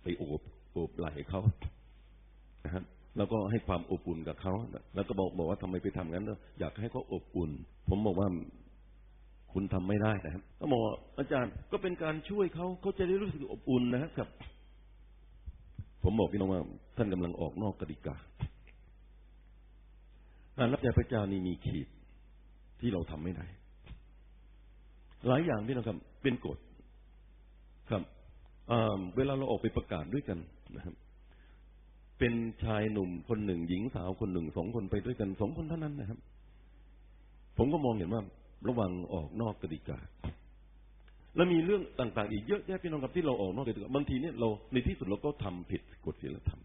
ไปโอบโอบไหล่เขานะครับแล้วก็ให้ความอบอุ่นกับเขา แล้วก็บอกบอกว่าทำไมไปทำงั้น อยากให้เขาอบอุ่น ผมบอกว่าคุณทำไม่ได้นะครับก็บอกอาจารย์ก็เป็นการช่วยเขาเขาจะได้รู้สึกอบอุ่นนะครับ ผมบอกพี่น้องว่า ท่านกำลังออกนอกกติกาการรับใช้พระเจ้านี่มีขีดที่เราทำไม่ได้ หลายอย่างที่เราทำเป็นกฎครับเวลาเราออกไปประกาศด้วยกันนะครับ เป็นชายหนุ่มคนหนึ่ง หญิงสาวคนหนึ่งสองคนไปด้วยกันสองคนเท่านั้นนะครับ ผมก็มองเห็นว่าระวังออกนอกกติกา แล้วมีเรื่องต่างๆ อีกเยอะแยะพี่น้องครับที่เราออกนอกกติกาบางทีเนี่ยเราในที่สุดเราก็ทำผิดกฎศีลธรรม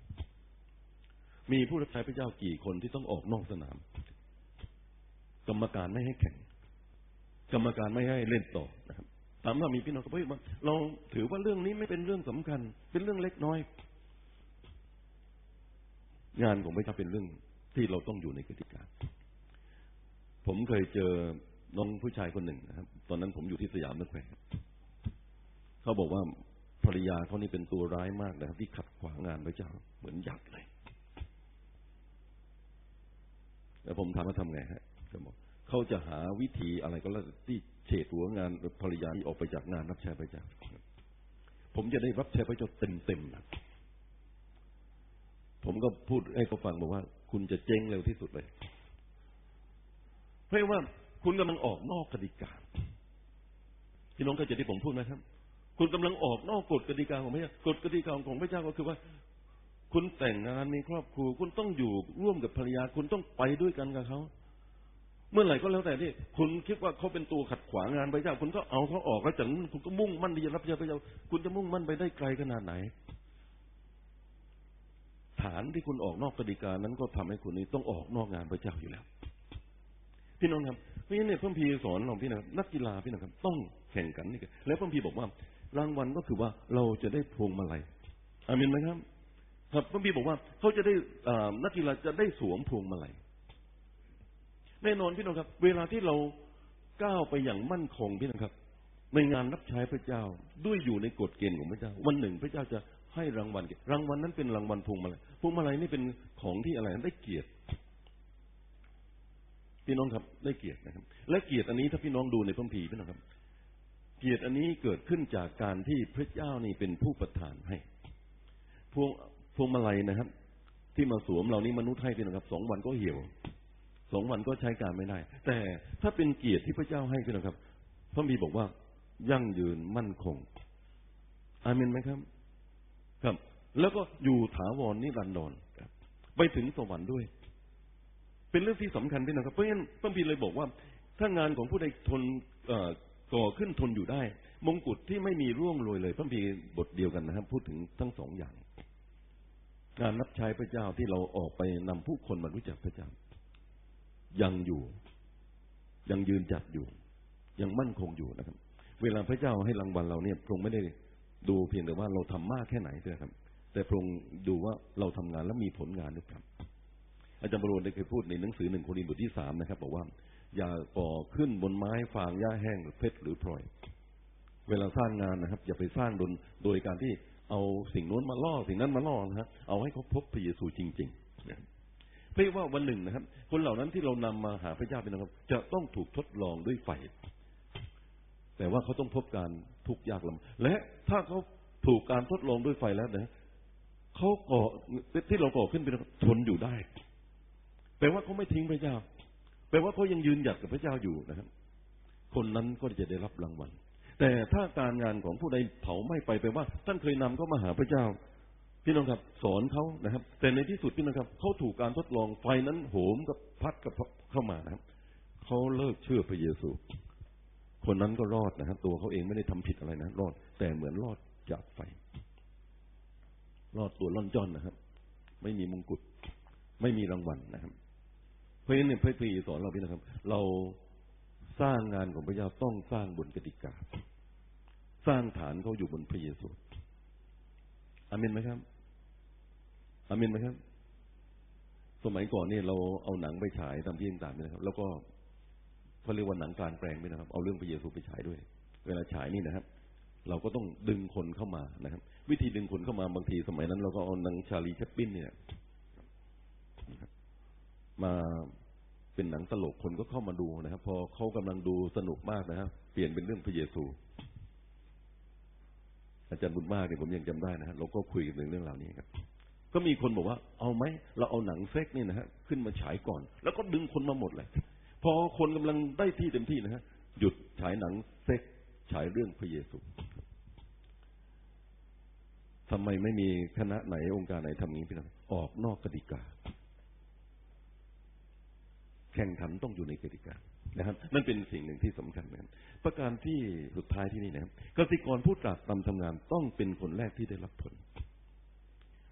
มีผู้รับใช้พระเจ้ากี่คนที่ต้องออกนอกสนาม กรรมการไม่ให้แข่ง กรรมการไม่ให้เล่นต่อนะครับถามว่ามีพี่น้องกับพี่เราถือว่าเรื่องนี้ไม่เป็นเรื่องสำคัญ เป็นเรื่องเล็กน้อย งานของพระเจ้าเป็นเรื่องที่เราต้องอยู่ในกติกาผมเคยเจอ น้องผู้ชายคนหนึ่งนะครับ ตอนนั้นผมอยู่ที่สยามนักแข่เขาบอกว่าภรรยาเขานี่เป็นตัวร้ายมากนะครับ ที่ขัดขวางงานพระเจ้าเหมือนยักษ์เลย แล้วผมถามว่าทำไงฮะเขาบอกเขาจะหาวิธีอะไรก็แล้วที่เฉดหัวงานภรรยาที่ออกไปจากงานรับใช้พระเจ้าผมจะได้รับใช้พระเจ้าเต็มๆนะผมก็พูดให้เขาฟังบอกว่า คุณจะเจ๊งเร็วที่สุดเลย เพราะว่า คุณกำลังออกนอกกติกาพี่น้องก็จที่ผมพูดนะครับ คุณกำลังออกนอกกฎกติกาของพระเจ้ากฎกติกาของพระเจ้าก็คือว่า คุณแต่งงานมีครอบครัว คุณต้องอยู่ร่วมกับภรรยา คุณต้องไปด้วยกันกับเขาเมื่อไหร่ก็แล้วแต่ที่คุณคิดว่าเขาเป็นตัวขัดขวางงานพระเจ้า คุณก็เอาเขาออกแล้วจากนั้นคุณก็มุ่งมั่นที่จะรับใช้พระเจ้า คุณจะมุ่งมั่นไปได้ไกลขนาดไหน ฐานที่คุณออกนอกกติกานั้นก็ทำให้คุณนี้ต้องออกนอกงานพระเจ้าอยู่แล้ว พี่น้องครับ ราะฉะนั้นเนี่ยพระพีสอนเราพี่น้องนักกีฬาพี่น้องครับ ต้องแข่งกันนี่แล้วพระพีบอกว่ารางวัลก็คือว่าเราจะได้พวงมาลัยอามินไหมครับ ครับพระพีบอกว่าเขาจะได้นักกีฬาจะได้สวมพวงมาลัยแน่นอนพี่น้องครับ เวลาที่เราก้าวไปอย่างมั่นคงพี่น้องครับ ในงานรับใช้พระเจ้าด้วยอยู่ในกฎเกณฑ์ของพระเจ้า วันหนึ่งพระเจ้าจะให้รางวัลรางวัลนั้นเป็นรางวัลพวงมาลัยพวงมาลัยนี่เป็นของที่อะไรได้เกียรติ พี่น้องครับ ได้เกียรตินะครับ และเกียรติอันนี้ถ้าพี่น้องดูในพระคัมภีร์พี่น้องครับ เกียรติอันนี้เกิดขึ้นจากการที่พระเจ้านี่เป็นผู้ประทานให้ พวงพวงมาลัยนะครับ ที่มาสวมเรานี่มนุษย์ให้พี่น้องครับสองวันก็เหี่ยวสองวันก็ใช้การไม่ได้ แต่ถ้าเป็นเกียรติที่พระเจ้าให้พี่น้องครับ พระมีบอกว่ายั่งยืนมั่นคง อาเมนไหมครับ ครับ แล้วก็อยู่ถาวรนิรันดรครับ ไปถึงสวรรค์ด้วย เป็นเรื่องที่สำคัญพี่นะครับเพราะฉะนั้นพระคัมภีเลยบอกว่า ถ้างานของผู้ใดทนก่อขึ้นทนอยู่ได้ มงกุฎที่ไม่มีร่วงโรยเลยพระคัมภีบทเดียวกันนะครับ พูดถึงทั้งสองอย่าง การรับใช้พระเจ้าที่เราออกไปนำผู้คนมารู้จักพระเจ้า ยังอยู่ ยังยืนจัดอยู่ ยังมั่นคงอยู่นะครับ เวลาพระเจ้าให้รางวัลเราเนี่ยพระองค์ไม่ได้ดูเพียงแต่ว่าเราทำมากแค่ไหนเท่านั้นครับแต่พระองค์ดูว่าเราทำงานแล้วมีผลงานหรือเปล่า อาจารย์บรมได้เคยพูดในหนังสือหนึ่งโครินธ์บทที่สามนะครับ บอกว่า อย่าก่อขึ้นบนไม้ฟางหญ้าแห้งหรือเพชรหรือพลอย เวลาสร้างงานนะครับ อย่าไปสร้างโดยโดยการที่เอาสิ่งโน้นมาล่อสิ่งนั้นมาล่อนะครับเอาให้เขาพบพระเยซูจริงๆนะครับเพราะว่าวันหนึ่งนะครับ คนเหล่านั้นที่เรานำมาหาพระเจ้าเป็นนะครับ จะต้องถูกทดลองด้วยไฟแต่ว่าเขาต้องพบการทุกข์ยากลำและถ้าเขาถูกการทดลองด้วยไฟแล้วนะเขาก่อที่เราก่อขึ้นเป็นทนอยู่ได้ แปลว่าเขาไม่ทิ้งพระเจ้า แปลว่าเขายังยืนหยัดกับพระเจ้าอยู่นะครับ คนนั้นก็จะได้รับรางวัล แต่ถ้าการงานของผู้ใดเผาไม้ไปแปลว่า ท่านเคยนำเขามาหาพระเจ้า พี่น้องครับสอนเขานะครับ แต่ในที่สุดพี่น้องครับเขาถูกการทดลองไฟนั้นโหมกับพัดกับเข้ามานะครับเขาเลิกเชื่อพระเยซู คนนั้นก็รอดนะครับ ตัวเขาเองไม่ได้ทำผิดอะไรนะรอด แต่เหมือนรอดจากไฟ รอดตัวล่อนจ้อนนะครับ ไม่มีมงกุฎไม่มีรางวัลนะครับ ราะฉะนั้นเนี่ยพระพีสอนเราพี่นะครับ เราสร้างงานของพระเจ้าต้องสร้างบนกติกา สร้างฐานเขาอยู่บนพระเยซูอามินไหมครับอามินไหมครับ สมัยก่อนเนี่ยเราเอาหนังไปฉายตามที่ต่างๆนะครับ แล้วก็เขาเรียกว่าหนังกลางแปลงไปนะครับ เอาเรื่องพระเยซูไปฉายด้วย เวลาฉายนี่นะครับ เราก็ต้องดึงคนเข้ามานะครับ วิธีดึงคนเข้ามาบางทีสมัยนั้น เราก็เอาหนังชาลีแชปปินเนี่ยมา เป็นหนังตลกคนก็เข้ามาดูนะครับ พอเขากำลังดูสนุกมากนะครับเปลี่ยนเป็นเรื่องพระเยซู อาจารย์บุญมากเนี่ยผมยังจำได้นะครับเราก็คุยกันถึงเรื่องราวนี้ครับ ก็มีคนบอกว่า เอาไหมเราเอาหนังเซ็กนี่นะฮะขึ้นมาฉายก่อน แล้วก็ดึงคนมาหมดเลยพอคนกำลังได้ที่เต็มที่นะฮะหยุดฉายหนังเซ็กฉายเรื่องพระเยซูทำไมไม่มีคณะไหนองค์การไหนทำงี้พี่น้องออกนอกกติกา แข่งขันต้องอยู่ในกติกานะครับ นั่นเป็นสิ่งหนึ่งที่สำคัญนะครับ ประการที่สุดท้ายที่นี่นะครับกสิกรผู้ตรากตำทำงานต้องเป็นคนแรกที่ได้รับผล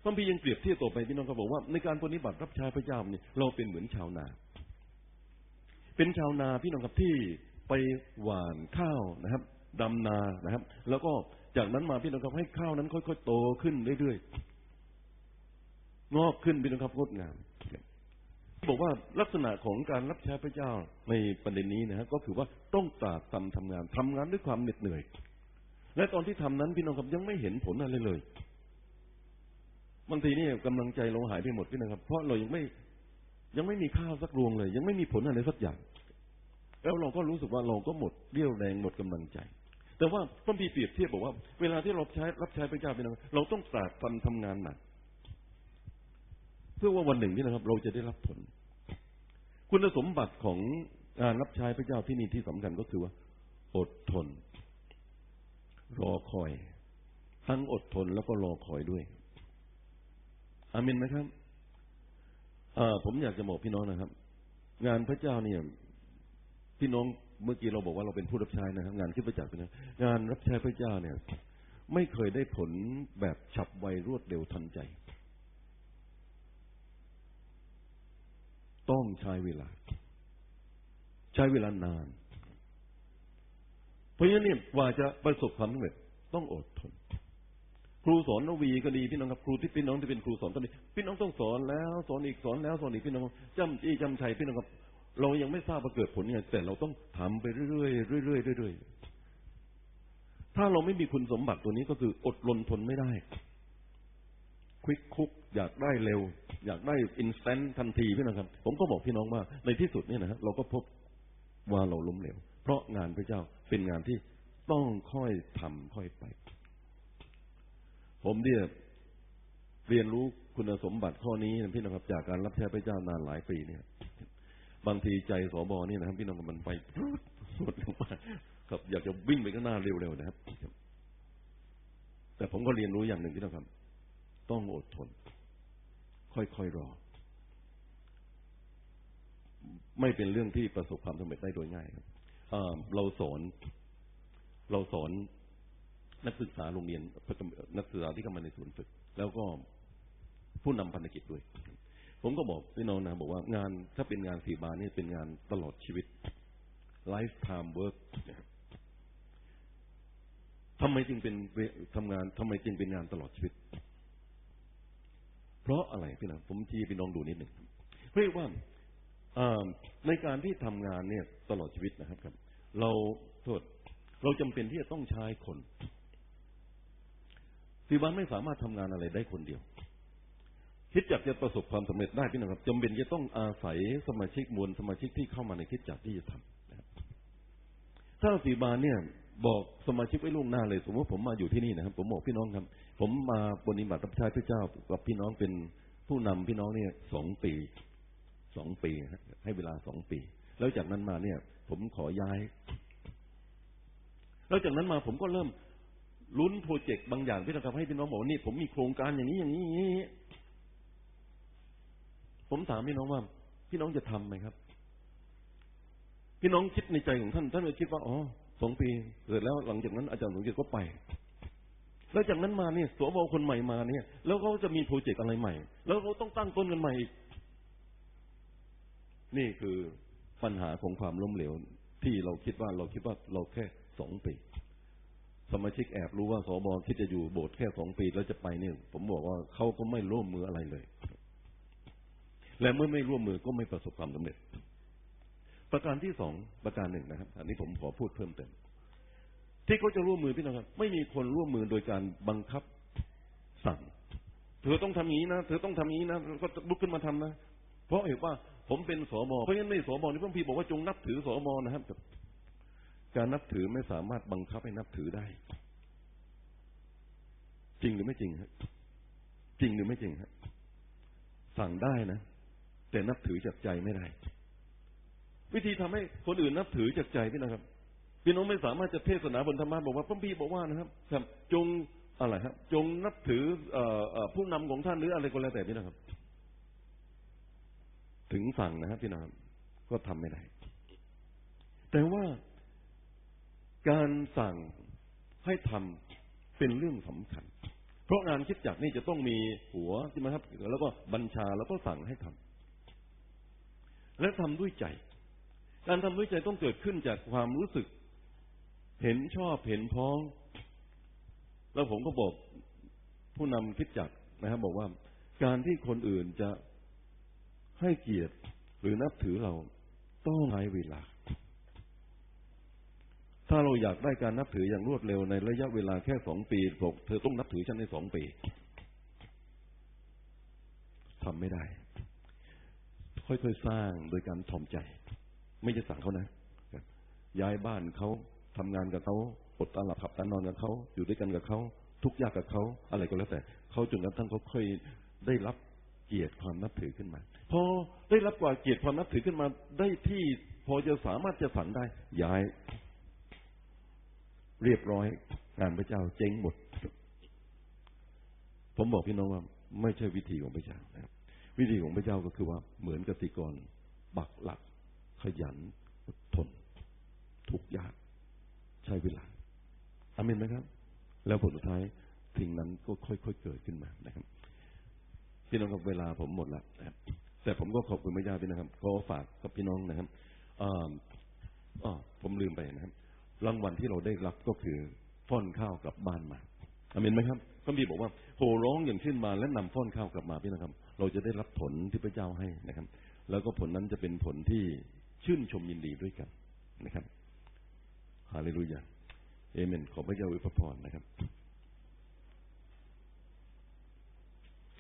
พระพียังเปรียบเทียบต่อไปพี่น้องเขาบอกว่า ในการปฏิบัติรับใช้พระเจ้าเนี่ยเราเป็นเหมือนชาวนา เป็นชาวนาพี่น้องครับที่ไปหว่านข้าวนะครับดำนานะครับ แล้วก็จากนั้นมาพี่น้องครับให้ข้าวนั้นค่อยๆโตขึ้นเรื่อยๆงอกขึ้นพี่น้องครับงดงาม บอกว่าลักษณะของการรับใช้พระเจ้าในประเด็นนี้นะฮะก็คือว่าต้องตากตำทำงานทำงานด้วยความเหน็ดเหนื่อย และตอนที่ทำนั้นพี่น้องครับยังไม่เห็นผลอะไรเลยบางทีนี่กำลังใจเราหายไปหมดพี่น้องครับ เพราะเรายังไม่ยังไม่มีข้าวสักรวงเลย ยังไม่มีผลอะไรสักอย่าง แล้วเราก็รู้สึกว่าเราก็หมดเรี่ยวแรงหมดกำลังใจ แต่ว่าพระพีเปรียบเทียบบอกว่า เวลาที่เราใช้รับใช้พระเจ้าพี่น้องเราต้องตากตำทำงานหนัก เพื่อว่าวันหนึ่งนี่นะครับ เราจะได้รับผล คุณสมบัติของการรับใช้พระเจ้าที่นี่ที่สำคัญก็คือว่า อดทน รอคอย ทั้งอดทนแล้วก็รอคอยด้วย อามินไหมครับผมอยากจะบอกพี่น้องนะครับ งานพระเจ้าเนี่ย พี่น้องเมื่อกี้เราบอกว่าเราเป็นผู้รับใช้นะครับ งานคิดประจักษ์นะงานรับใช้พระเจ้าเนี่ย ไม่เคยได้ผลแบบฉับไวรวดเร็วทันใจ ต้องใช้เวลา ใช้เวลานาน เพราะฉะนั้นเนี่ยกว่าจะประสบความสำเร็จต้องอดทน ครูสอนนวีก็ดีพี่น้องครับครูที่พี่น้องที่เป็นครูสอนก็ดีพี่น้องต้องสอนแล้วสอนอีกสอนแล้วสอนอีกพี่น้องจำจี้จำชัยพี่น้องครับเรายังไม่ทราบว่าเกิดผลยังไงแต่เราต้องทำไปเรื่อยๆเรื่อยๆเรื่อยๆถ้าเราไม่มีคุณสมบัติตัวนี้ก็คืออดรนทนไม่ได้ วิกคุก อยากได้เร็ว อยากได้อินสแตนทันทีพี่น้องครับ ผมก็บอกพี่น้องว่า ในที่สุดเนี่ยนะฮะเราก็พบว่าเราล้มเหลวเพราะงานพระเจ้าเป็นงานที่ต้องค่อยทำค่อยไป ผมเนี่ยเรียนรู้คุณสมบัติข้อนี้นะพี่น้องครับ จากการรับใช้พระเจ้านานหลายปีเนี่ย บางทีใจสอบอนี่นะครับ พี่น้องครับมันไปสุดลงมาครับอยากจะวิ่งไปข้างหน้าเร็วๆนะครับ แต่ผมก็เรียนรู้อย่างหนึ่งพี่น้องครับ ต้องอดทน ค่อยๆรอ ไม่เป็นเรื่องที่ประสบความสำเร็จได้โดยง่ายครับเราสอน เราสอนนักศึกษาโรงเรียนนักศึกษาที่เข้ามาในศูนย์ฝึก แล้วก็ผู้นำพันธกิจด้วย ผมก็บอกพี่น้องนะบอกว่างานถ้าเป็นงานสีบานี่เป็นงานตลอดชีวิต lifetime work ทำไมจึงเป็นทำงานทำไมจึงเป็นงานตลอดชีวิต เพราะอะไรพี่น้องผมชี้พี่น้องดูนิดหนึ่งเรียกว่าในการที่ทำงานเนี่ยตลอดชีวิตนะครับครับ เราโทษเราจำเป็นที่จะต้องใช้คนสีบานไม่สามารถทำงานอะไรได้คนเดียว คิดจักจะประสบความสำเร็จได้พี่น้องครับจำเป็นจะต้องอาศัยสมาชิกมวลสมาชิกที่เข้ามาในคิดจักที่จะทำนะครับถ้าสีบานเนี่ย บอกสมาชิกไว้ล่วงหน้าเลย สมมติผมมาอยู่ที่นี่นะครับ ผมบอกพี่น้องครับ ผมมาปฏิบัติรับใช้พระเจ้ากับพี่น้องเป็นผู้นำพี่น้องเนี่ยสองปีสองปีให้เวลาสองปี แล้วจากนั้นมาเนี่ย ผมขอย้าย แล้วจากนั้นมาผมก็เริ่มลุ้นโปรเจกต์บางอย่างที่เราทำให้พี่น้องบอกว่านี่ผมมีโครงการอย่างนี้อย่างนี้อย่างนี้ ผมถามพี่น้องว่า พี่น้องจะทํำไหมครับ พี่น้องคิดในใจของท่านท่านก็คิดว่าอ๋อ สองปีเสร็จแล้วหลังจากนั้นอาจารย์สมเกียรติก็ไป แล้วจากนั้นมาเนี่ยสวบคนใหม่มาเนี่ย แล้วเขาจะมีโปรเจกต์อะไรใหม่ แล้วเขาต้องตั้งต้นกันใหม่อีกนี่คือปัญหาของความล้มเหลว ที่เราคิดว่าเราคิดว่าเราแค่สองปี สมาชิกแอบรู้ว่าสบคิดจะอยู่โบสถ์แค่สองปีแล้วจะไปเนี่ย ผมบอกว่าเขาก็ไม่ร่วมมืออะไรเลย และเมื่อไม่ร่วมมือก็ไม่ประสบความสำเร็จ ประการที่สองประการหนึ่งนะครับ อันนี้ผมขอพูดเพิ่มเติมที่เขาจะร่วมมือพี่น้องครับ ไม่มีคนร่วมมือโดยการบังคับสั่ง เธอต้องทำอย่านี้นะเธอต้องทำอย่านี้นะก็ลุกขึ้นมาทำนะ เพราะเห็นว่าผมเป็นสมเพราะฉะนั้นในสมนี่พระพีบอกว่าจงนับถือสมนะครับการนับถือไม่สามารถบังคับให้นับถือได้ จริงหรือไม่จริงฮะจริงหรือไม่จริงฮะสั่งได้นะ แต่นับถือจากใจไม่ได้ วิธีทำให้คนอื่นนับถือจากใจพี่นะครับ พี่น้องไม่สามารถจะเทศนาบนธรรมะบอกว่าพระพีบอกว่านะครับ จงอะไรครับ จงนับถือผู้นำของท่านหรืออะไรก็แล้วแต่พี่นะครับ ถึงสั่งนะครับพี่น้องก็ทำไม่ได้ แต่ว่าการสั่งให้ทำเป็นเรื่องสำคัญ เพราะงานคิดจักนี่จะต้องมีหัวใช่ไหมครับ แล้วก็บัญชาแล้วก็สั่งให้ทำและทำด้วยใจ การทำด้วยใจต้องเกิดขึ้นจากความรู้สึก เห็นชอบเห็นพ้อง แล้วผมก็บอกผู้นำคิดจักนะครับ บอกว่า การที่คนอื่นจะให้เกียรติหรือนับถือเราต้องใช้เวลา ถ้าเราอยากได้การนับถืออย่างรวดเร็วในระยะเวลาแค่สองปีบอกเธอต้องนับถือฉันในสองปีทำไม่ได้ ค่อยๆสร้างโดยการถ่อมใจ ไม่จะสั่งเขานะ ย้ายบ้านเขาทำงานกับเขาอดตาหลับขับตานอนกับเขาอยู่ด้วยกันกับเขาทุกยากกับเขาอะไรก็แล้วแต่เขาจนกระทั่งเขาค่อยได้รับเกียรติความนับถือขึ้นมา พอได้รับกว่าเกียรติความนับถือขึ้นมา ได้ที่พอจะสามารถจะสั่งได้ ย้าย เรียบร้อย งานพระเจ้าเจ๊งหมด ผมบอกพี่น้องว่า ไม่ใช่วิธีของพระเจ้านะวิธีของพระเจ้าก็คือว่าเหมือนกติกร บักหลัก ขยันอดทน ทุกยาก ใช้เวลาอามินไหมครับ แล้วผลสุดท้ายสิ่งนั้นก็ค่อยๆเกิดขึ้นมานะครับพี่น้องครับเวลาผมหมดล้วนะครับแต่ผมก็ขอบคุณพระเจ้าพี่นะครับขอฝากกับพี่น้องนะครับอ๋อผมลืมไปนะครับ รางวัลที่เราได้รับก็คือฟ้อนข้าวกลับบ้านมาอามินไหมครับพระบีบอกว่าโห่ร้องอย่างขึ้นมาและนำฟ้อนข้าวกลับมาพี่นะครับ เราจะได้รับผลที่พระเจ้าให้นะครับ แล้วก็ผลนั้นจะเป็นผลที่ ชื่นชมยินดีด้วยกันนะครับฮาเลลูยาเอเมน ขอพระเจ้าอวยพรนะครับ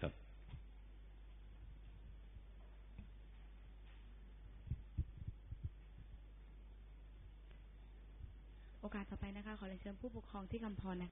ครับ โอกาสต่อไปนะคะ ขอเชิญผู้ปกครองที่กำพรนะ